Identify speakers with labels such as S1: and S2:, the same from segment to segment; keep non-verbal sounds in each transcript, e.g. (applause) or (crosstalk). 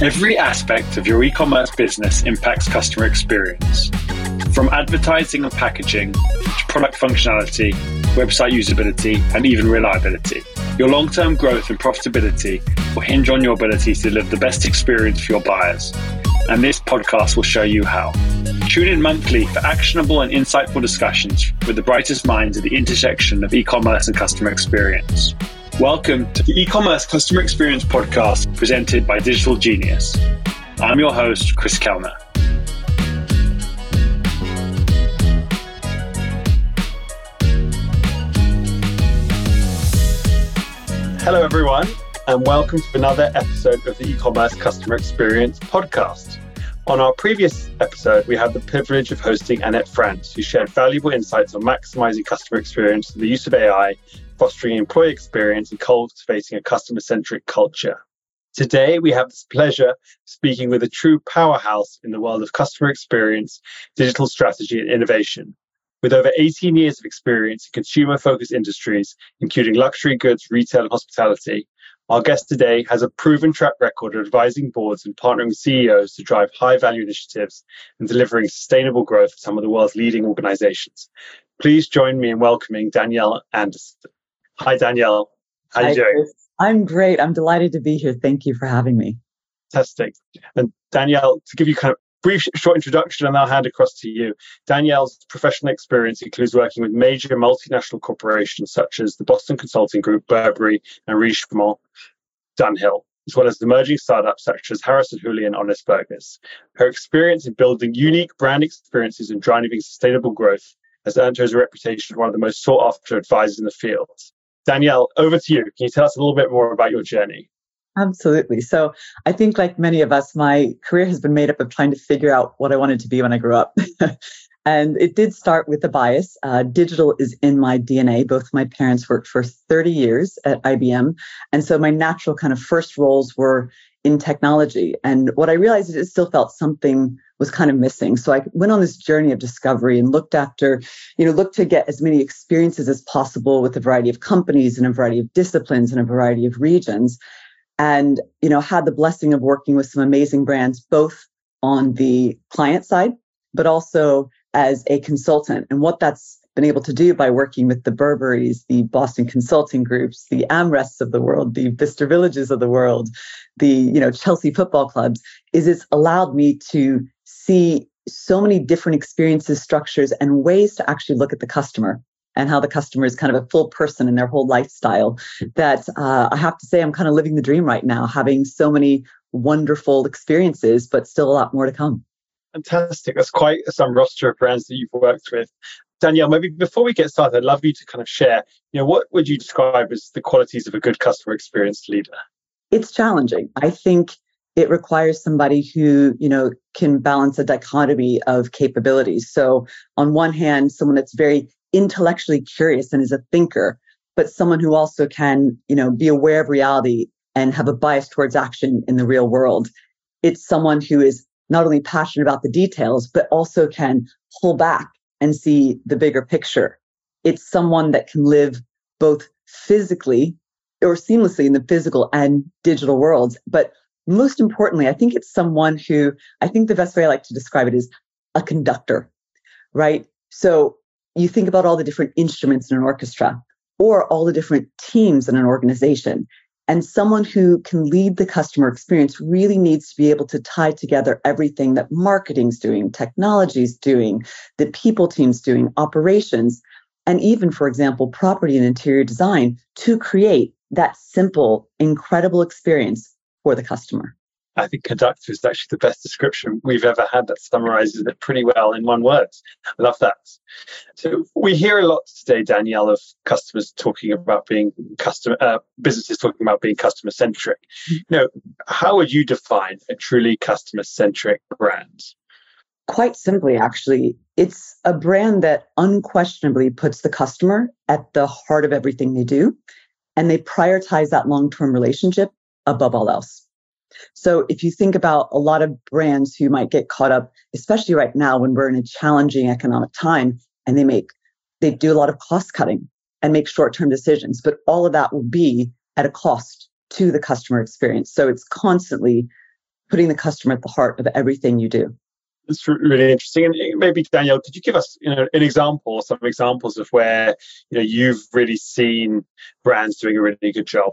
S1: Every aspect of your e commerce business impacts customer experience. From advertising and packaging to product functionality, website usability, and even reliability. Your long term growth and profitability will hinge on your ability to deliver the best experience for your buyers. And this podcast will show you how. Tune in monthly for actionable and insightful discussions with the brightest minds at the intersection of e commerce and customer experience. Welcome to the e-commerce customer experience podcast presented by Digital Genius. I'm your host, Chris Kellner. Hello, everyone, and welcome to another episode of the e-commerce customer experience podcast. On our previous episode, we had the privilege of hosting Annette France, who shared valuable insights on maximizing customer experience through the use of AI fostering employee experience and cultivating a customer centric culture. Today, we have the pleasure speaking with a true powerhouse in the world of customer experience, digital strategy, and innovation. With over 18 years of experience in consumer focused industries, including luxury goods, retail, and hospitality, our guest today has a proven track record of advising boards and partnering with CEOs to drive high value initiatives and delivering sustainable growth for some of the world's leading organizations. Please join me in welcoming Danielle Anderson. Hi, Danielle. How are you doing?
S2: I'm great. I'm delighted to be here. Thank you for having me.
S1: Fantastic. And Danielle, to give you kind of brief short introduction and I'll hand across to you. Danielle's professional experience includes working with major multinational corporations such as the Boston Consulting Group, Burberry, and Richemont Dunhill, as well as emerging startups such as Harris and Hoole and Honest Burgers. Her experience in building unique brand experiences and driving sustainable growth has earned her a reputation as one of the most sought after advisors in the field. Danielle, over to you. Can you tell us a little bit more about your journey?
S2: Absolutely. So I think, like many of us, my career has been made up of trying to figure out what I wanted to be when I grew up. (laughs) and it did start with a bias. Uh, digital is in my DNA. Both my parents worked for 30 years at IBM. And so my natural kind of first roles were in technology. And what I realized is it still felt something was kind of missing. So I went on this journey of discovery and looked after, you know, looked to get as many experiences as possible with a variety of companies and a variety of disciplines and a variety of regions. And, you know, had the blessing of working with some amazing brands, both on the client side, but also as a consultant. And what that's been able to do by working with the Burberrys, the Boston Consulting Groups, the AmRests of the world, the Bicester Villages of the world, the you know Chelsea football clubs, is it's allowed me to see so many different experiences, structures, and ways to actually look at the customer and how the customer is kind of a full person in their whole lifestyle. That uh, I have to say, I'm kind of living the dream right now, having so many wonderful experiences, but still a lot more to come.
S1: Fantastic. That's quite some roster of brands that you've worked with. Danielle, maybe before we get started, I'd love you to kind of share, you know, what would you describe as the qualities of a good customer experience leader?
S2: It's challenging. I think it requires somebody who you know can balance a dichotomy of capabilities. So on one hand someone that's very intellectually curious and is a thinker but someone who also can you know be aware of reality and have a bias towards action in the real world. It's someone who is not only passionate about the details but also can pull back and see the bigger picture. It's someone that can live both physically or seamlessly in the physical and digital worlds but most importantly, I think it's someone who I think the best way I like to describe it is a conductor, right? So you think about all the different instruments in an orchestra or all the different teams in an organization. And someone who can lead the customer experience really needs to be able to tie together everything that marketing's doing, technology's doing, the people team's doing, operations, and even, for example, property and interior design to create that simple, incredible experience for the customer.
S1: I think conductor is actually the best description we've ever had that summarizes it pretty well in one word. I love that. So we hear a lot today, Danielle, of customers talking about being customer uh, businesses talking about being customer centric. Mm-hmm. You know, how would you define a truly customer centric brand?
S2: Quite simply, actually, it's a brand that unquestionably puts the customer at the heart of everything they do, and they prioritize that long term relationship above all else. So if you think about a lot of brands who might get caught up, especially right now when we're in a challenging economic time and they make, they do a lot of cost cutting and make short term decisions, but all of that will be at a cost to the customer experience. So it's constantly putting the customer at the heart of everything you do.
S1: It's really interesting. And maybe Danielle, could you give us you know, an example, or some examples of where you know you've really seen brands doing a really good job?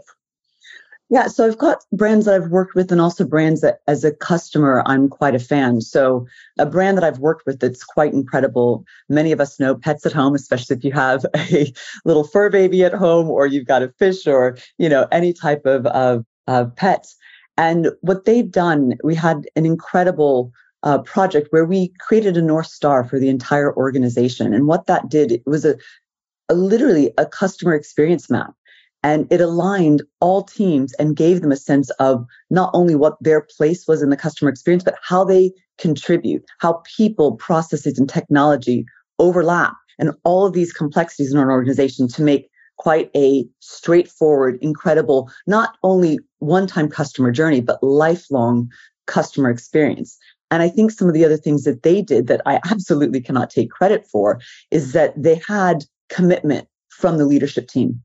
S2: Yeah, so I've got brands that I've worked with and also brands that as a customer I'm quite a fan. So a brand that I've worked with that's quite incredible. Many of us know pets at home, especially if you have (laughs) a little fur baby at home or you've got a fish or, you know, any type of, of, of pet. And what they've done, we had an incredible uh, project where we created a North Star for the entire organization. And what that did, it was a, a literally a customer experience map and it aligned all teams and gave them a sense of not only what their place was in the customer experience, but how they contribute, how people, processes, and technology overlap, and all of these complexities in an organization to make quite a straightforward, incredible, not only one time customer journey, but lifelong customer experience. And I think some of the other things that they did that I (laughs) absolutely cannot take credit for is that they had commitment from the leadership team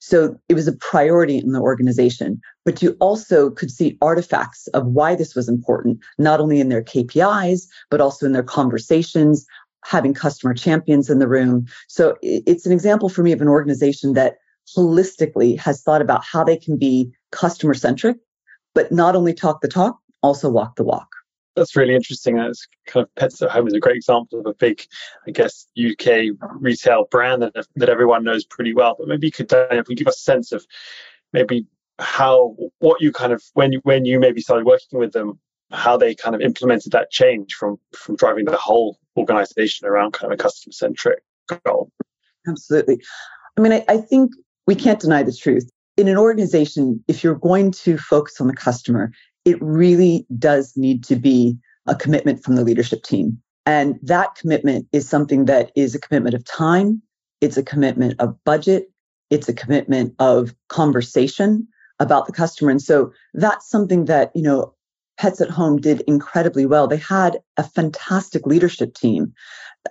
S2: so it was a priority in the organization. But you also could see artifacts of why this was important, not only in their KPIs, but also in their conversations, having customer champions in the room. So it's an example for me of an organization that holistically has thought about how they can be customer centric, but not only talk the talk, also walk the walk
S1: that's really interesting. That's kind of Pets at Home is a great example of a big, I guess, UK retail brand that that everyone knows pretty well. But maybe you could, if we give us a sense of maybe how what you kind of when you when you maybe started working with them, how they kind of implemented that change from from driving the whole organization around kind of a customer centric goal.
S2: Absolutely. I mean, I, I think we can't deny the truth. In an organization, if you're going to focus on the customer, it really does need to be a commitment from the leadership team. And that commitment is something that is a commitment of time, it's a commitment of budget, it's a commitment of conversation about the customer. And so that's something that, you know, Pets at Home did incredibly well. They had a fantastic leadership team,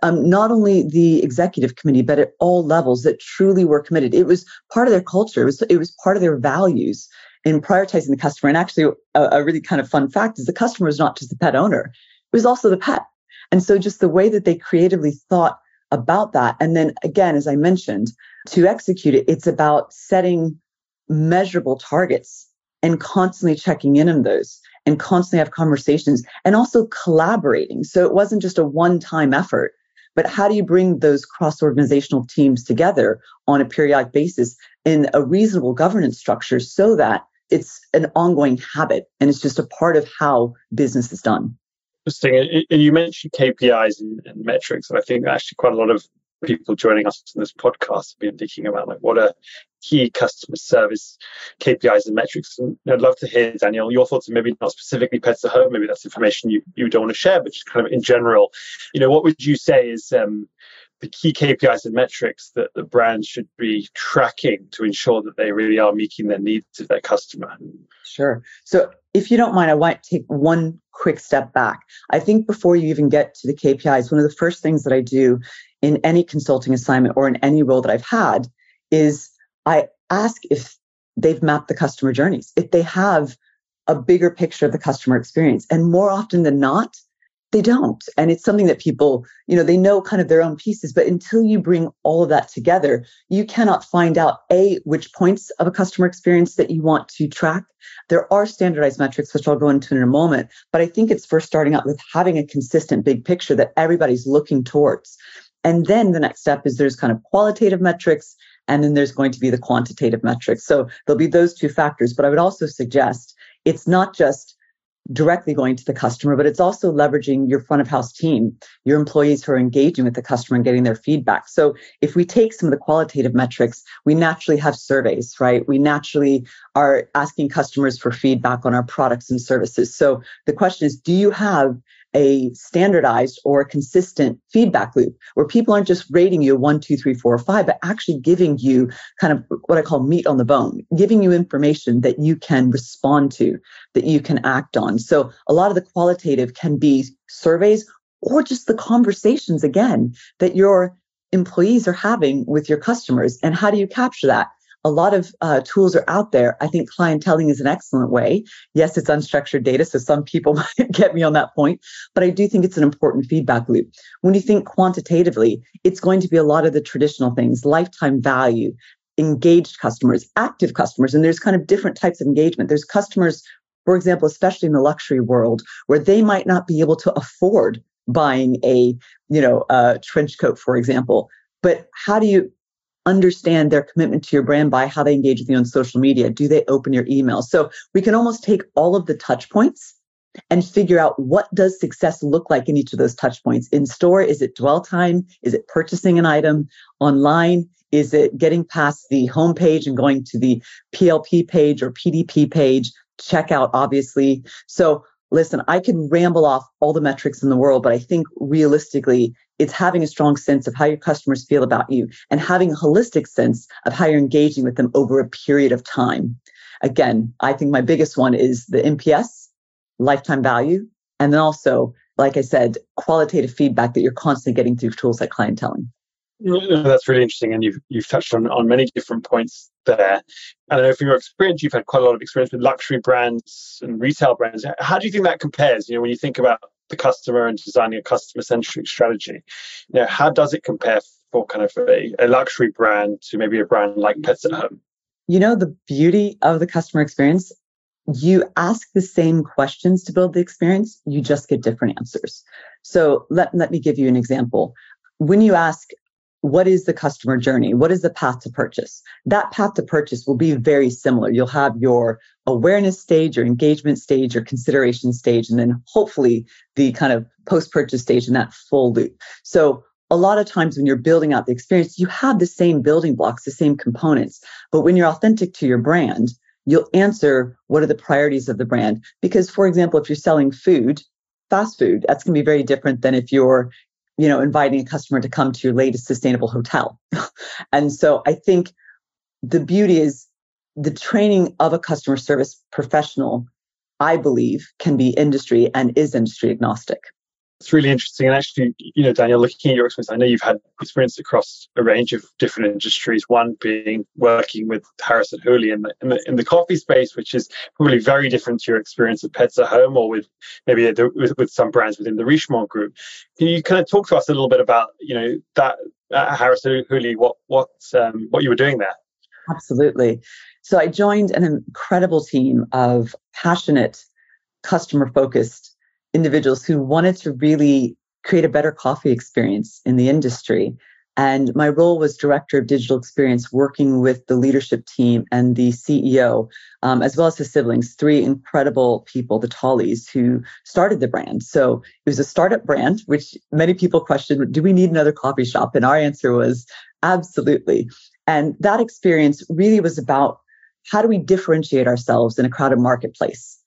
S2: um, not only the executive committee, but at all levels that truly were committed. It was part of their culture. It was, it was part of their values in prioritizing the customer. And actually, a, a really kind of fun fact is the customer is not just the pet owner, it was also the pet. And so just the way that they creatively thought about that. And then again, as I mentioned, to execute it, it's about setting measurable targets and constantly checking in on those and constantly have conversations and also collaborating. So it wasn't just a one time effort, but how do you bring those cross organizational teams together on a periodic basis in a reasonable governance structure so that it's an ongoing habit and it's just a part of how business is done.
S1: Interesting. And you mentioned KPIs and, and metrics, and I think actually quite a lot of people joining us on this podcast have been thinking about like what are key customer service KPIs and metrics. And I'd love to hear, Danielle, your thoughts, maybe not specifically pets at home, maybe that's information you, you don't want to share, but just kind of in general, you know, what would you say is um, the key KPIs and metrics that the brand should be tracking to ensure that they really are meeting the needs of their customer?
S2: Sure. So, if you don't mind, I want to take one quick step back. I think before you even get to the KPIs, one of the first things that I do in any consulting assignment or in any role that I've had is I ask if they've mapped the customer journeys, if they have a bigger picture of the customer experience. And more often than not, they don't. And it's something that people you know they know kind of their own pieces but until you bring all of that together you cannot find out a which points of a customer experience that you want to track. There are standardized metrics which i'll go into in a moment but i think it's first starting out with having a consistent big picture that everybody's looking towards. And then the next step is there's kind of qualitative metrics and then there's going to be the quantitative metrics. So there'll be those two factors but i would also suggest it's not just directly going to the customer, but it's also leveraging your front of house team, your employees who are engaging with the customer and getting their feedback. So if we take some of the qualitative metrics, we naturally have surveys, right? We naturally are asking customers for feedback on our products and services. So the question is, do you have a standardized or consistent feedback loop where people aren't just rating you one, two, three, four, five, but actually giving you kind of what I call meat on the bone, giving you information that you can respond to, that you can act on. So a lot of the qualitative can be surveys or just the conversations again that your employees are having with your customers. And how do you capture that? A lot of uh, tools are out there. I think clienteling is an excellent way. Yes, it's unstructured data, so some people (laughs) might get me on that point, but I do think it's an important feedback loop. When you think quantitatively, it's going to be a lot of the traditional things lifetime value, engaged customers, active customers, and there's kind of different types of engagement. There's customers, for example, especially in the luxury world, where they might not be able to afford buying a you know a trench coat for example but how do you understand their commitment to your brand by how they engage with you on social media. Do they open your email? So we can almost take all of the touch points and figure out what does success look like in each of those touch points. In store is it dwell time? Is it purchasing an item? Online is it getting past the homepage and going to the plp page or pdp page? Checkout obviously. So listen, I can ramble off all the metrics in the world, but I think realistically, it's having a strong sense of how your customers feel about you and having a holistic sense of how you're engaging with them over a period of time. Again, I think my biggest one is the NPS, lifetime value, and then also, like I said, qualitative feedback that you're constantly getting through tools like clienteling.
S1: That's really interesting, and you've you've touched on on many different points there. I know from your experience, you've had quite a lot of experience with luxury brands and retail brands. How do you think that compares? You know, when you think about the customer and designing a customer centric strategy, you know, how does it compare for kind of a, a luxury brand to maybe a brand like Pets at Home?
S2: You know, the beauty of the customer experience you ask the same questions to build the experience, you just get different answers. So let, let me give you an example. When you ask what is the customer journey? What is the path to purchase? That path to purchase will be very similar. You'll have your awareness stage, your engagement stage, your consideration stage, and then hopefully the kind of post purchase stage in that full loop. So, a lot of times when you're building out the experience, you have the same building blocks, the same components. But when you're authentic to your brand, you'll answer what are the priorities of the brand. Because, for example, if you're selling food, fast food, that's going to be very different than if you're you know, inviting a customer to come to your latest sustainable hotel. (laughs) and so I think the beauty is the training of a customer service professional, I believe, can be industry and is industry agnostic
S1: it's really interesting. And actually, you know, Danielle, looking at your experience, I know you've had experience across a range of different industries. One being working with Harris and Hoole in the, in the in the coffee space, which is probably very different to your experience of Pets at Home or with maybe the, with, with some brands within the Richemont Group. Can you kind of talk to us a little bit about you know that uh, Harris and Hoole, what what um, what you were doing there?
S2: Absolutely. So I joined an incredible team of passionate, customer focused individuals who wanted to really create a better coffee experience in the industry. And my role was director of digital experience, working with the leadership team and the CEO, um, as well as his siblings, three incredible people, the Tolleys, who started the brand. So it was a startup brand, which many people questioned do we need another coffee shop? And our answer was absolutely. And that experience really was about how do we differentiate ourselves in a crowded marketplace?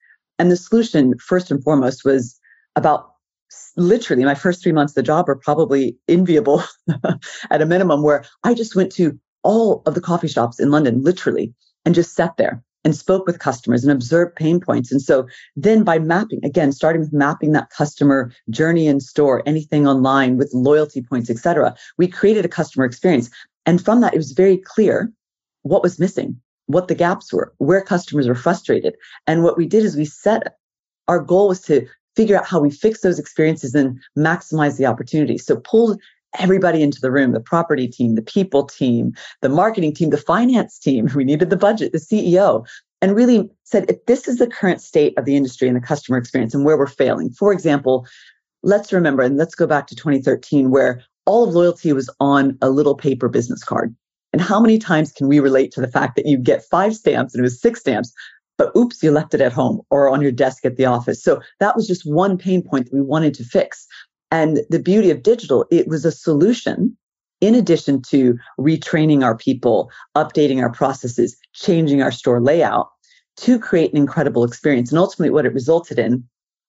S2: And the solution, first and foremost, was about literally my first three months of the job are probably enviable (laughs) at a minimum, where I just went to all of the coffee shops in London, literally, and just sat there and spoke with customers and observed pain points. And so then by mapping, again, starting with mapping that customer journey in store, anything online with loyalty points, et cetera, we created a customer experience. And from that, it was very clear what was missing, what the gaps were, where customers were frustrated. And what we did is we set our goal was to figure out how we fix those experiences and maximize the opportunity. So pulled everybody into the room the property team, the people team, the marketing team, the finance team. (laughs) We needed the budget, the CEO, and really said if this is the current state of the industry and the customer experience and where we're failing. For example, let's remember and let's go back to 2013 where all of loyalty was on a little paper business card. And how many times can we relate to the fact that you get five stamps and it was six stamps? but oops, you left it at home or on your desk at the office. So that was just one pain point that we wanted to fix. And the beauty of digital, it was a solution in addition to retraining our people, updating our processes, changing our store layout to create an incredible experience. And ultimately, what it resulted in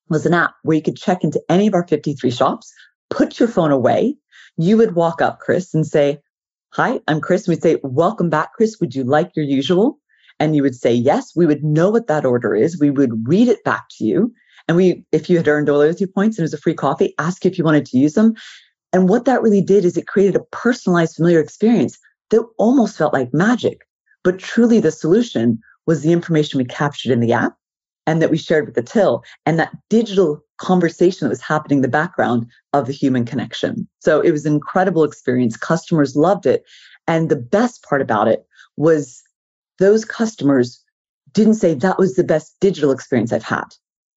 S2: was an app where you could check into any of our 53 shops, put your phone away. You would walk up, Chris, and say, Hi, I'm Chris. We'd say, Welcome back, Chris. Would you like your usual? and you would say yes we would know what that order is we would read it back to you and we if you had earned all loyalty points and it was a free coffee ask if you wanted to use them and what that really did is it created a personalized familiar experience that almost felt like magic But truly, the solution was the information we captured in the app and that we shared with the till and that digital conversation that was happening in the background of the human connection. So it was an incredible experience. Customers loved it. And the best part about it was those customers didn't say that was the best digital experience I've had.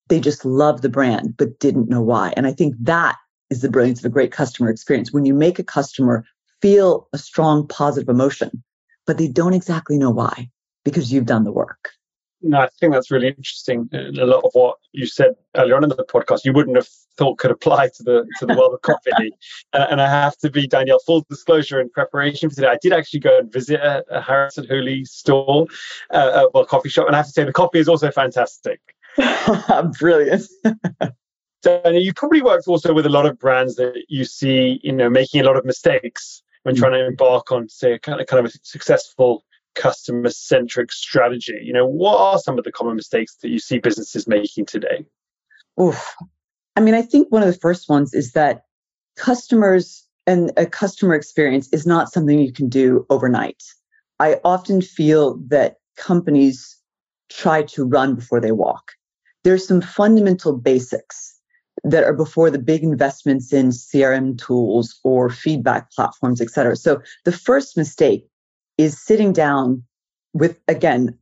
S2: They just loved the brand, but didn't know why. And I think that is the brilliance of a great customer experience. When you make a customer feel a strong positive emotion, but they don't exactly know why because you've done the work.
S1: No, I think that's really interesting. Uh, a lot of what you said earlier on in the podcast, you wouldn't have thought could apply to the to the world of coffee. (laughs) uh, and I have to be Danielle. Full disclosure, in preparation for today, I did actually go and visit a, a Harris and Hoole store, uh, uh, well, coffee shop, and I have to say the coffee is also fantastic. (laughs)
S2: Brilliant. (laughs)
S1: so you probably worked also with a lot of brands that you see, you know, making a lot of mistakes when mm. trying to embark on, say, a kind of kind of a successful customer centric strategy. You know, what are some of the common mistakes that you see businesses making today?
S2: Oof. I mean, I think one of the first ones is that customers and a customer experience is not something you can do overnight. I often feel that companies try to run before they walk. There's some fundamental basics that are before the big investments in CRM tools or feedback platforms, et cetera. So the first mistake is sitting down with, again,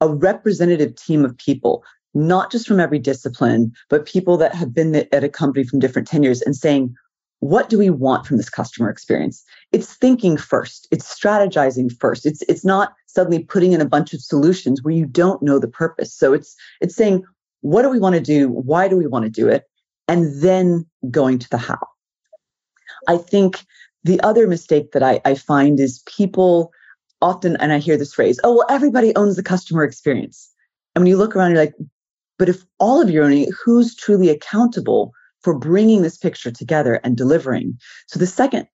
S2: a representative team of people, not just from every discipline, but people that have been at a company from different tenures and saying, what do we want from this customer experience? It's thinking first. It's strategizing first. It's it's not suddenly putting in a bunch of solutions where you don't know the purpose. So it's it's saying, what do we want to do? Why do we want to do it? And then going to the how. I think the other mistake that I, I find is people often, and I hear this phrase, oh, well, everybody owns the customer experience. And when you look around, you're like, but if all of you are owning it, who's truly accountable for bringing this picture together and delivering? So the second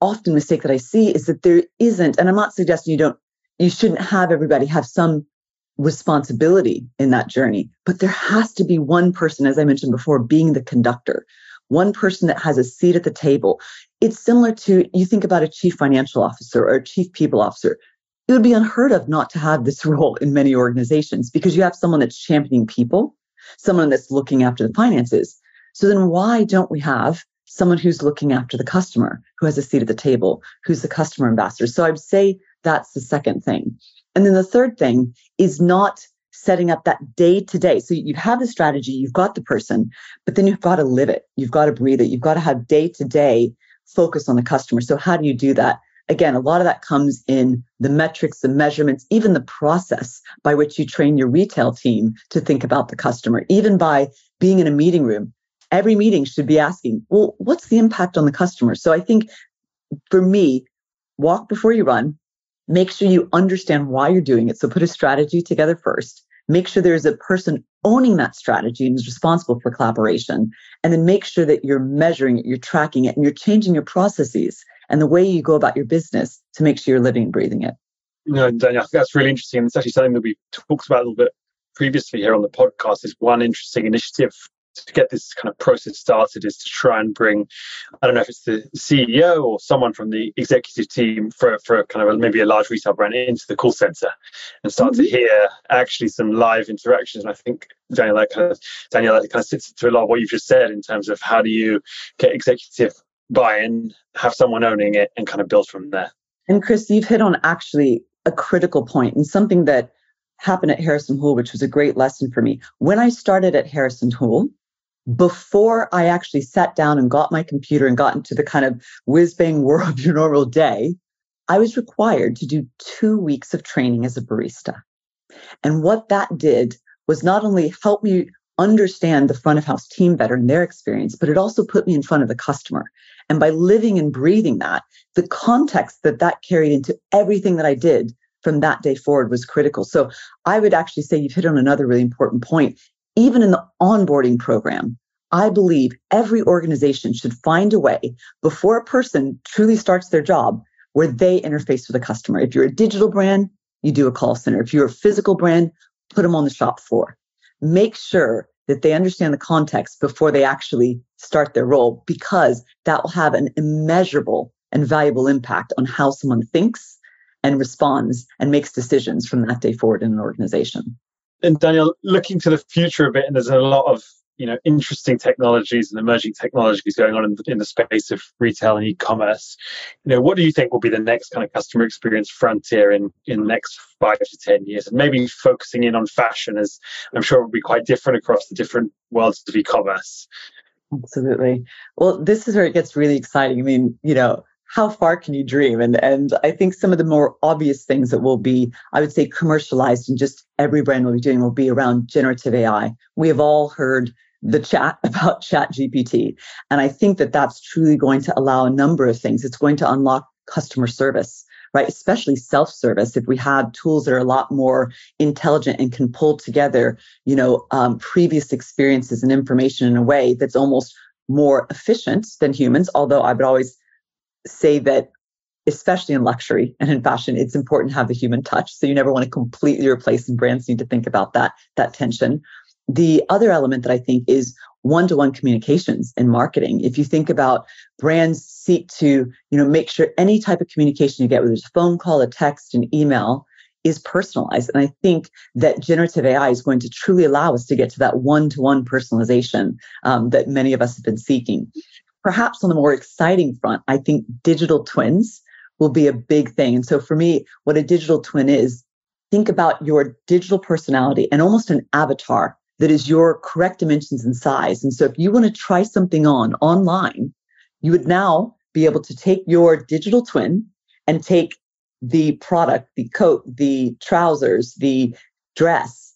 S2: often mistake that I see is that there isn't, and I'm not suggesting you don't, you shouldn't have everybody have some responsibility in that journey, but there has to be one person, as I mentioned before, being the conductor, one person that has a seat at the table. It's similar to you think about a chief financial officer or a chief people officer. It would be unheard of not to have this (laughs) role in many organizations because you have someone that's championing people, someone that's looking after the finances. So then why don't we have someone who's looking after the customer, who has a seat at the table, who's the customer ambassador? So I'd say that's the second thing. And then the third thing is not setting up that day to day. So you have the strategy, you've got the person, but then you've got to live it. You've got to breathe it. You've got to have day to day focus on the customer. So how do you do that? Again, a lot of that comes in the metrics, the measurements, even the process by which you train your retail team to think about the customer, even by being in a meeting room. Every meeting should be asking, well, what's the impact on the customer? So I think for me, walk before you run, make sure you understand why you're doing it. So put a strategy together first. Make sure there's a person owning that strategy and is responsible for collaboration. And then make sure that you're measuring it, you're tracking it, and you're changing your processes and the way you go about your business to make sure you're living and breathing it.
S1: No, Danielle, I think that's really interesting. And it's actually something that we talked about a little bit previously here on the podcast. Is one interesting initiative to get this kind of process started is to try and bring, I don't know if it's the CEO or someone from the executive team for, for kind of maybe a large retail brand into the call center and start mm-hmm. to hear actually some live interactions. And I think Danielle, that kind of Danielle, that kind of sits to a lot of what you've just said in terms of how do you get executive buy-in, have someone owning it, and kind of build from there.
S2: And Chris, you've hit on actually a critical point and something that happened at Harris and Hoole, which was a great lesson for me. When I started at Harris and Hoole, before I actually sat down and got my computer and got into the kind of whiz bang (laughs) world of your normal day, I was required to do two weeks of training as a barista. And what that did was not only help me understand the front of house team better and their experience, but it also put me in front of the customer. And by living and breathing that, the context that that carried into everything that I did from that day forward was critical. So I would actually say you've hit on another really important point even in the onboarding program, I believe every organization should find a way before a person truly starts their job where they interface with a customer. If you're a digital brand, you do a call center. If you're a physical brand, put them on the shop floor. Make sure that they understand the context before they actually start their role because that will have an immeasurable and valuable impact on how someone thinks and responds and makes decisions from that day forward in an organization.
S1: And Danielle, looking to the future a bit, and there's a lot of you know interesting technologies and emerging technologies going on in the, in the space of retail and e-commerce you know what do you think will be the next kind of customer experience frontier in in the next five to ten years? And maybe focusing in on fashion as i'm sure it will be quite different across the different worlds of e-commerce.
S2: Absolutely. Well this is where it gets really exciting. I mean you know how far can you dream? And and I think some of the more obvious things that will be, I would say, commercialized and just every brand will be doing will be around generative AI. We have all heard the chat (laughs) about chat gpt and i think that that's truly going to allow a number of things it's going to unlock customer service right especially self-service if we have tools that are a lot more intelligent and can pull together you know um, previous experiences and information in a way that's almost more efficient than humans although i would always say that especially in luxury and in fashion it's important to have the human touch so you never want to completely replace and brands need to think about that that tension the other element that I think is one-to-one communications in marketing. If you think about brands seek to, you know, make sure any type of communication you get, whether it's a phone call, a text, an email, is personalized. And I think that generative AI is going to truly allow us to get to that one-to-one personalization um, that many of us have been seeking. Perhaps on the more exciting front, I think digital twins will be a big thing. And so for me, what a digital twin is, think about your digital personality and almost an avatar that is your correct dimensions and size. And so if you want to try something on online, you would now be able to take your digital twin and take the product, the coat, the trousers, the dress,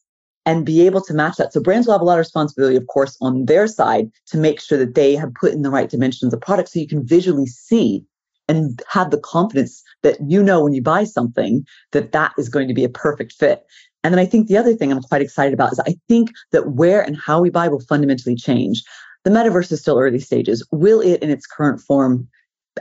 S2: and be able to match that. So brands will have a lot of responsibility, of course, on their side to make sure that they have put in the right dimensions of product so you can visually see and have the confidence that you know when you buy something that that is going to be a perfect fit. And then I think the other thing I'm quite excited about is I think that where and how we buy will fundamentally change. The metaverse is still early stages. Will it in its current form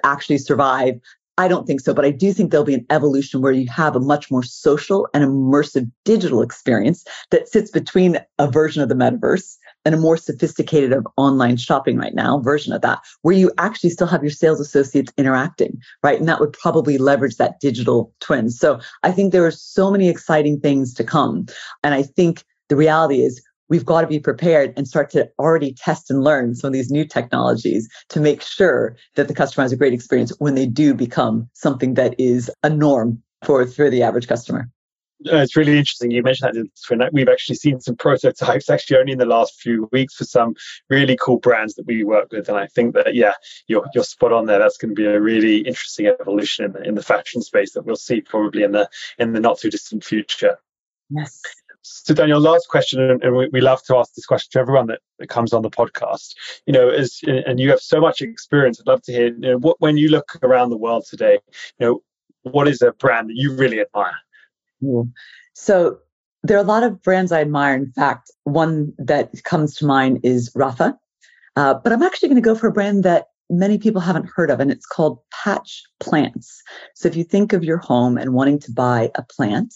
S2: actually survive? I don't think so, but I do think there'll be an evolution where you have a much more social and immersive digital experience that sits between a version of the metaverse and a more sophisticated of online shopping right now version of that, where you actually still have your sales associates interacting, right? And that would probably leverage that digital twin. So I think there are so many exciting things to come. And I think the reality is we've got to be prepared and start to already test and learn some of these new technologies to make sure that the customer has a great experience when they do become something that is a norm for, for the average customer.
S1: Uh, it's really interesting. You mentioned that we've actually seen some prototypes actually only in the last few weeks for some really cool brands that we work with. And I think that, yeah, you're, you're spot on there. That's going to be a really interesting evolution in the, in the fashion space that we'll see probably in the, in the not too distant future.
S2: Yes.
S1: So, Danielle, last question, and we, we love to ask this question to everyone that, that comes on the podcast. You know, as and you have so much experience, I'd love to hear. You know, what when you look around the world today, you know, what is a brand that you really admire?
S2: So, there are a lot of brands I admire. In fact, one that comes to mind is Rapha. Uh, but I'm actually going to go for a brand that many people haven't heard of, and it's called Patch Plants. So, if you think of your home and wanting to buy a plant,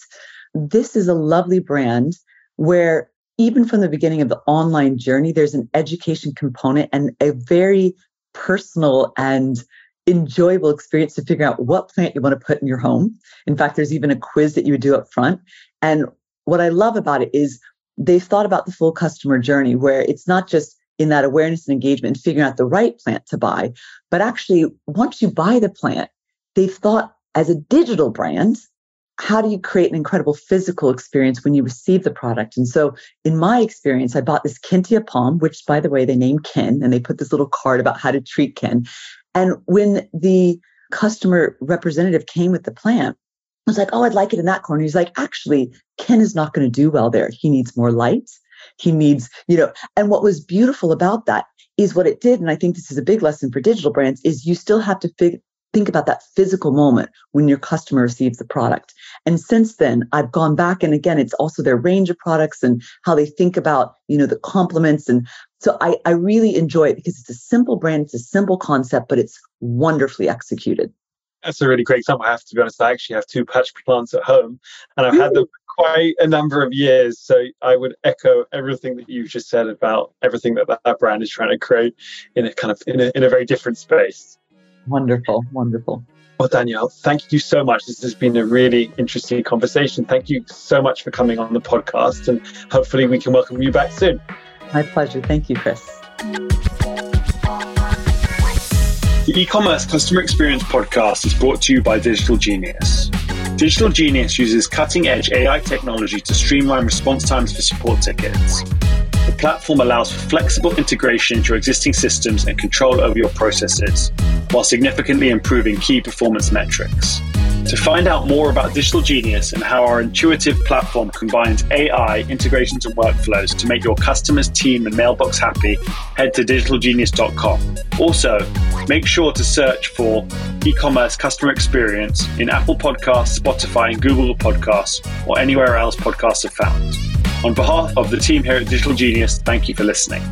S2: this is a lovely brand where even from the beginning of the online journey, there's an education component and a very personal and enjoyable experience to figure out what plant you want to put in your home. In fact, there's even a quiz that you would do up front. And what I love about it is they've thought about the full customer journey where it's not just in that awareness and engagement and figuring out the right plant to buy, but actually once you buy the plant, they've thought as a digital brand, how do you create an incredible physical experience when you receive the product? And so, in my experience, I bought this Kentia palm, which, by the way, they named Ken, and they put this little card about how to treat Ken. And when the customer representative came with the plant, I was like, oh, I'd like it in that corner. He's like, actually, Ken is not going to do well there. He needs more light. He needs, you know, and what was beautiful about that is what it did. And I think this is a big lesson for digital brands is you still have to fig- think about that physical moment when your customer receives the product. And since then, I've gone back and again, it's also their range of products and how they think about, you know, the compliments. And so I, I really enjoy it because it's a simple brand, it's a simple concept, but it's wonderfully executed.
S1: That's a really great example. I have to be honest, I actually have two patch plants at home and I've really? had them quite a number of years. So I would echo everything that you've just said about everything that that brand is trying to create in a kind of in a, in a very different space.
S2: Wonderful, wonderful.
S3: Well, Danielle, thank you so much. This has been a really interesting conversation. Thank you so much for coming on the podcast, and hopefully, we can welcome you back soon.
S2: My pleasure. Thank you, Chris.
S3: The e commerce customer experience podcast is brought to you by Digital Genius. Digital Genius uses cutting edge AI technology to streamline response times for support tickets. The platform allows for flexible integration into your existing systems and control over your processes, while significantly improving key performance metrics. To find out more about Digital Genius and how our intuitive platform combines AI, integrations, and workflows to make your customers, team, and mailbox happy, head to digitalgenius.com. Also, make sure to search for e commerce customer experience in Apple Podcasts, Spotify, and Google Podcasts, or anywhere else podcasts are found. On behalf of the team here at Digital Genius, thank you for listening.